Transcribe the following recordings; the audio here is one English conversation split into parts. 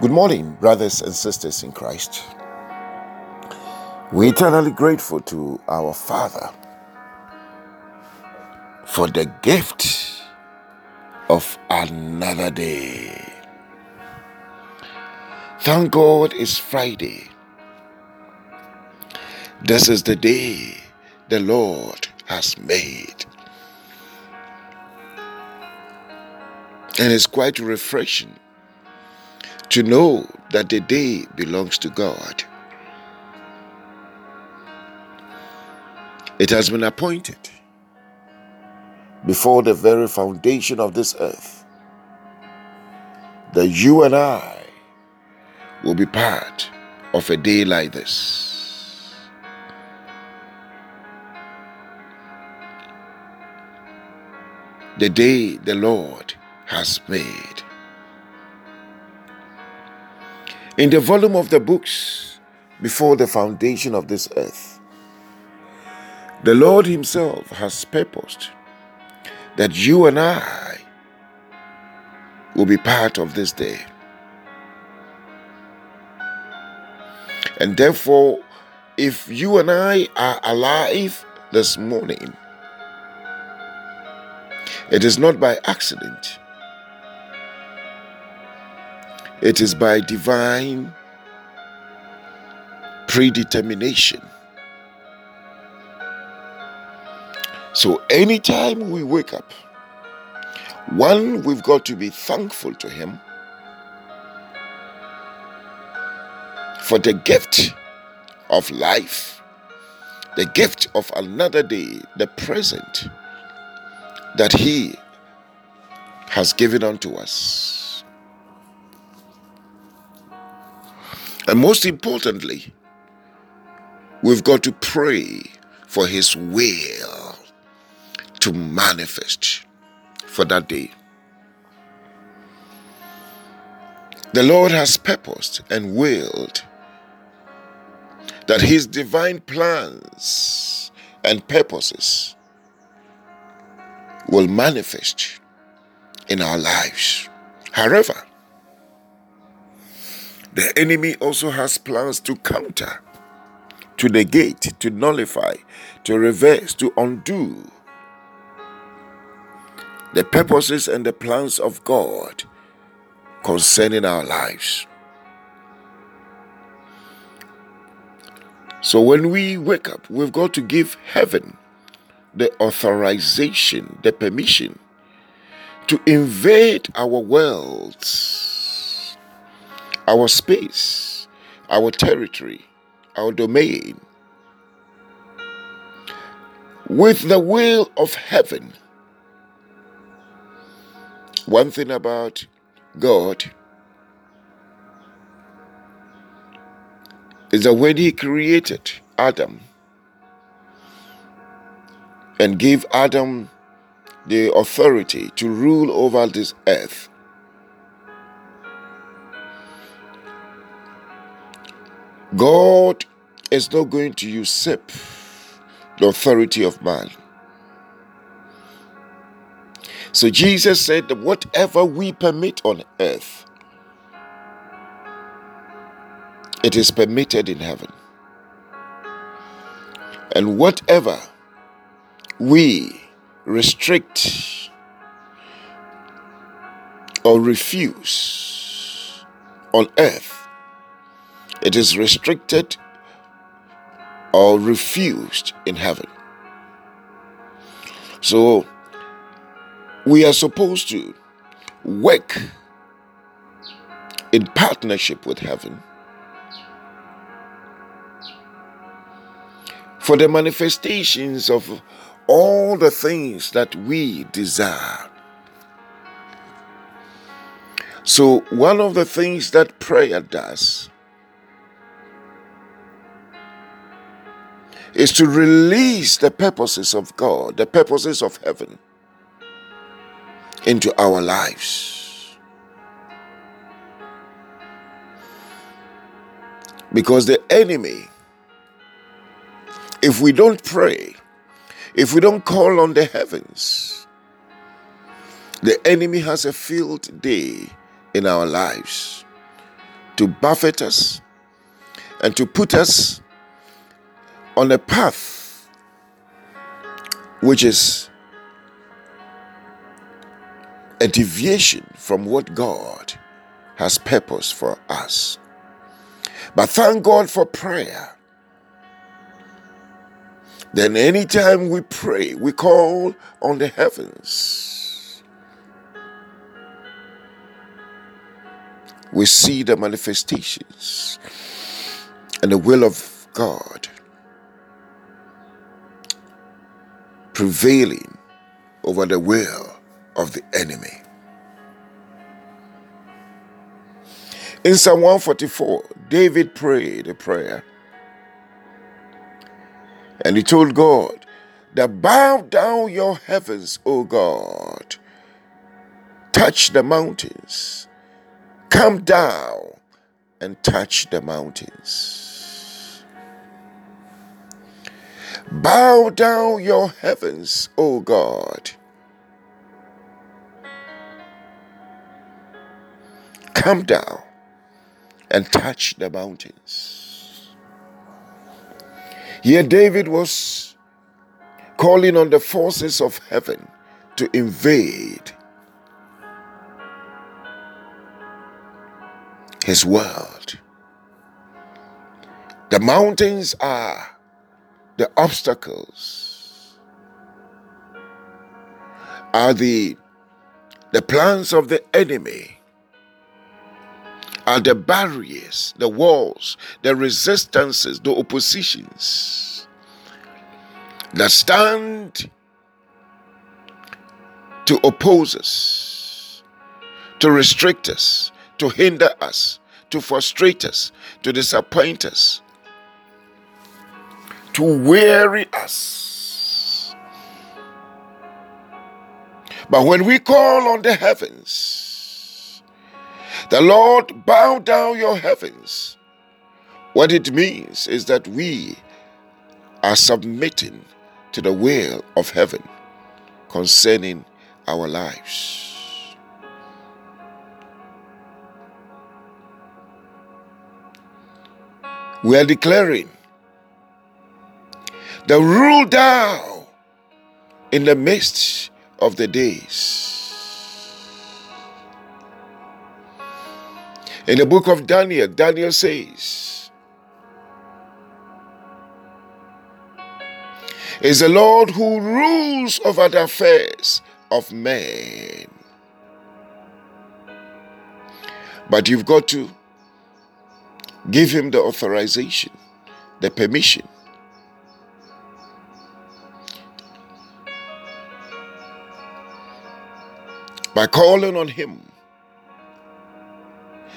Good morning, brothers and sisters in Christ. We're eternally grateful to our Father for the gift of another day. Thank God it's Friday. This is the day the Lord has made. And it's quite refreshing to know that the day belongs to God. It has been appointed before the very foundation of this earth that you and I will be part of a day like this. The day the Lord has made. In the volume of the books before the foundation of this earth, the Lord Himself has purposed that you and I will be part of this day. And therefore, if you and I are alive this morning, it is not by accident it is by divine predetermination. So, anytime we wake up, one, we've got to be thankful to Him for the gift of life, the gift of another day, the present that He has given unto us. And most importantly, we've got to pray for His will to manifest for that day. The Lord has purposed and willed that His divine plans and purposes will manifest in our lives. However, the enemy also has plans to counter, to negate, to nullify, to reverse, to undo the purposes and the plans of God concerning our lives. So when we wake up, we've got to give heaven the authorization, the permission to invade our worlds our space, our territory, our domain, with the will of heaven. One thing about God is that when He created Adam and gave Adam the authority to rule over this earth, God is not going to usurp the authority of man. So Jesus said that whatever we permit on earth, it is permitted in heaven. And whatever we restrict or refuse on earth, it is restricted or refused in heaven. So we are supposed to work in partnership with heaven for the manifestations of all the things that we desire. So, one of the things that prayer does is to release the purposes of God, the purposes of heaven into our lives. Because the enemy, if we don't pray, if we don't call on the heavens, the enemy has a field day in our lives to buffet us and to put us on a path which is a deviation from what God has purpose for us. But thank God for prayer. Then, anytime we pray, we call on the heavens. We see the manifestations and the will of God prevailing over the will of the enemy. In Psalm 144, David prayed a prayer. And he told God that bow down your heavens, O God, touch the mountains, come down and touch the mountains. Bow down your heavens, O God. Come down and touch the mountains. Here, David was calling on the forces of heaven to invade his world. The mountains are the obstacles, are the, the plans of the enemy are the barriers, the walls, the resistances, the oppositions that stand to oppose us, to restrict us, to hinder us, to frustrate us, to disappoint us, to weary us. But when we call on the heavens, the Lord, bow down your heavens. What it means is that we are submitting to the will of heaven concerning our lives. We are declaring the rule down in the midst of the days. In the book of Daniel, Daniel says, Is the Lord who rules over the affairs of men. But you've got to give him the authorization, the permission. By calling on him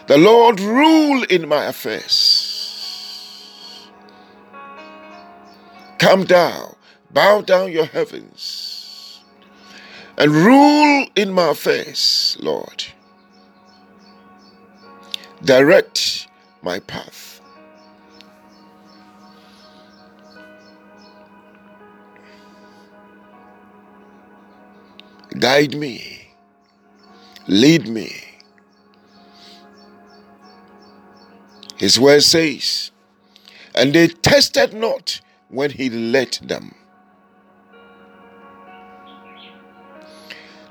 the Lord rule in my affairs. Come down, bow down your heavens, and rule in my affairs, Lord. Direct my path. Guide me, lead me His word says, and they tested not when he led them.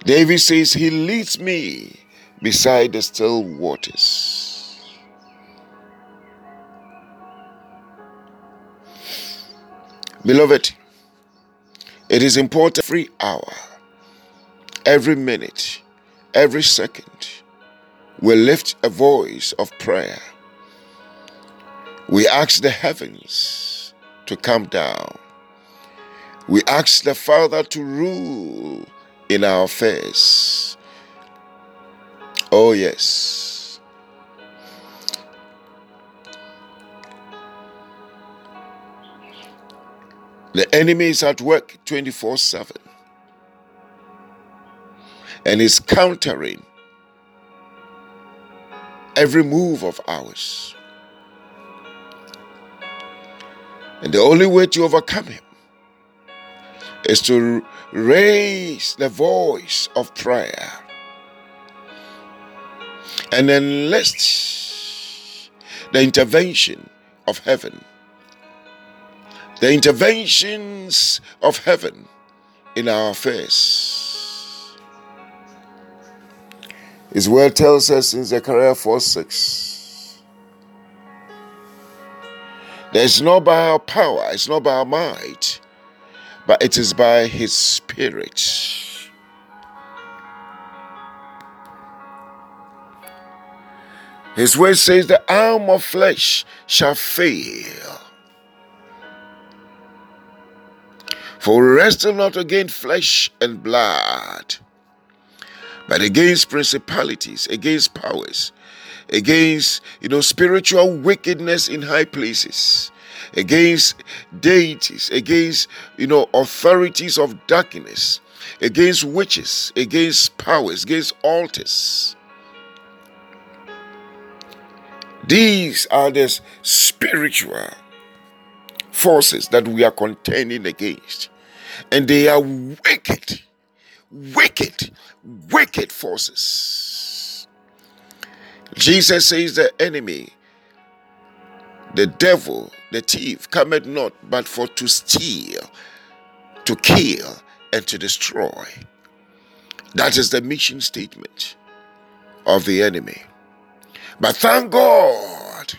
David says, He leads me beside the still waters. Beloved, it is important every hour, every minute, every second, we lift a voice of prayer we ask the heavens to come down. We ask the Father to rule in our affairs. Oh, yes. The enemy is at work 24 7 and is countering every move of ours. And the only way to overcome him is to raise the voice of prayer and enlist the intervention of heaven. The interventions of heaven in our affairs. His word tells us in Zechariah 4 6. There's not by our power, it's not by our might, but it is by His Spirit. His word says, The arm of flesh shall fail. For we wrestle not against flesh and blood, but against principalities, against powers, against you know spiritual wickedness in high places, against deities, against you know authorities of darkness, against witches, against powers, against altars. These are the spiritual forces that we are contending against. And they are wicked, wicked, wicked forces. Jesus says the enemy, the devil, the thief, cometh not but for to steal, to kill, and to destroy. That is the mission statement of the enemy. But thank God.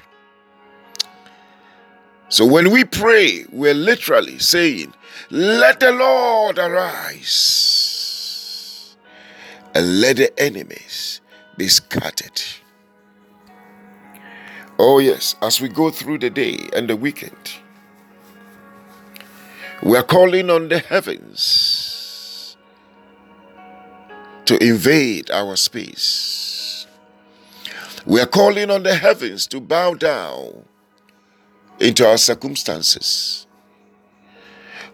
So when we pray, we're literally saying, Let the Lord arise and let the enemies be scattered. Oh, yes, as we go through the day and the weekend, we are calling on the heavens to invade our space we are calling on the heavens to bow down into our circumstances.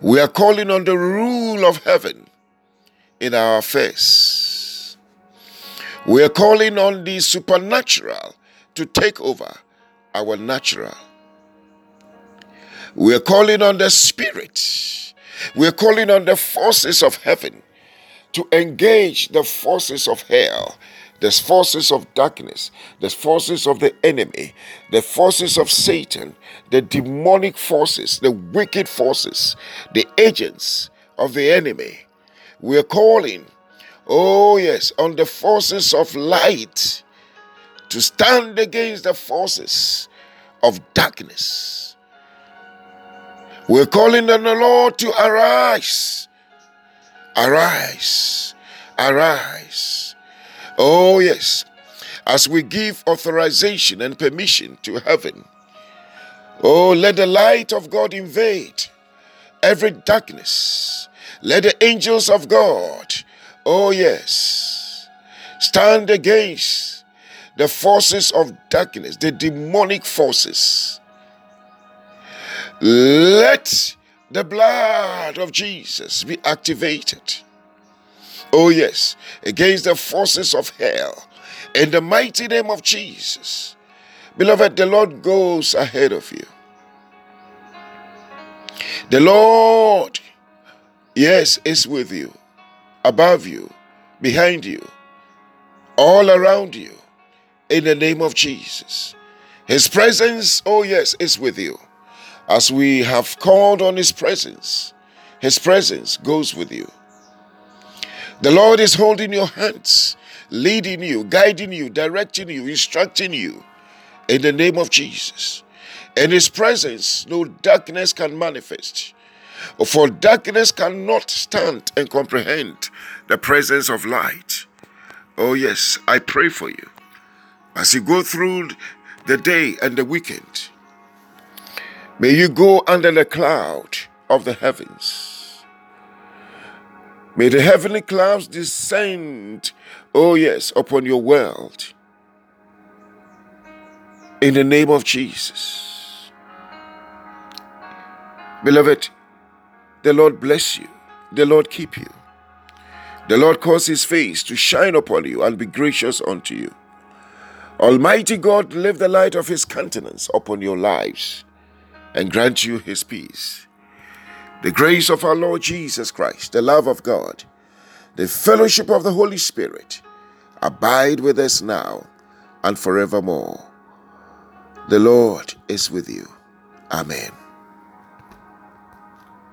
We are calling on the rule of heaven in our affairs. We are calling on the supernatural to take over our natural. We are calling on the spirit. We are calling on the forces of heaven to engage the forces of hell the forces of darkness, the forces of the enemy, the forces of Satan, the demonic forces, the wicked forces, the agents of the enemy. We're calling, oh yes, on the forces of light to stand against the forces of darkness. We're calling on the Lord to arise, arise, arise Oh, yes. As we give authorization and permission to heaven, oh, let the light of God invade every darkness. Let the angels of God, oh, yes, stand against the forces of darkness, the demonic forces. Let the blood of Jesus be activated Oh, yes, against the forces of hell. In the mighty name of Jesus. Beloved, the Lord goes ahead of you. The Lord, yes, is with you, above you, behind you, all around you, in the name of Jesus. His presence, oh yes, is with you. As we have called on His presence, His presence goes with you. The Lord is holding your hands, leading you, guiding you, directing you, instructing you in the name of Jesus. In His presence, no darkness can manifest. For darkness cannot stand and comprehend the presence of light. Oh, yes, I pray for you. As you go through the day and the weekend, may you go under the cloud of the heavens May the heavenly clouds descend, oh yes, upon your world. In the name of Jesus. Beloved, the Lord bless you. The Lord keep you. The Lord cause his face to shine upon you and be gracious unto you. Almighty God, lift the light of his countenance upon your lives and grant you his peace. The grace of our Lord Jesus Christ, the love of God, the fellowship of the Holy Spirit abide with us now and forevermore. The Lord is with you. Amen.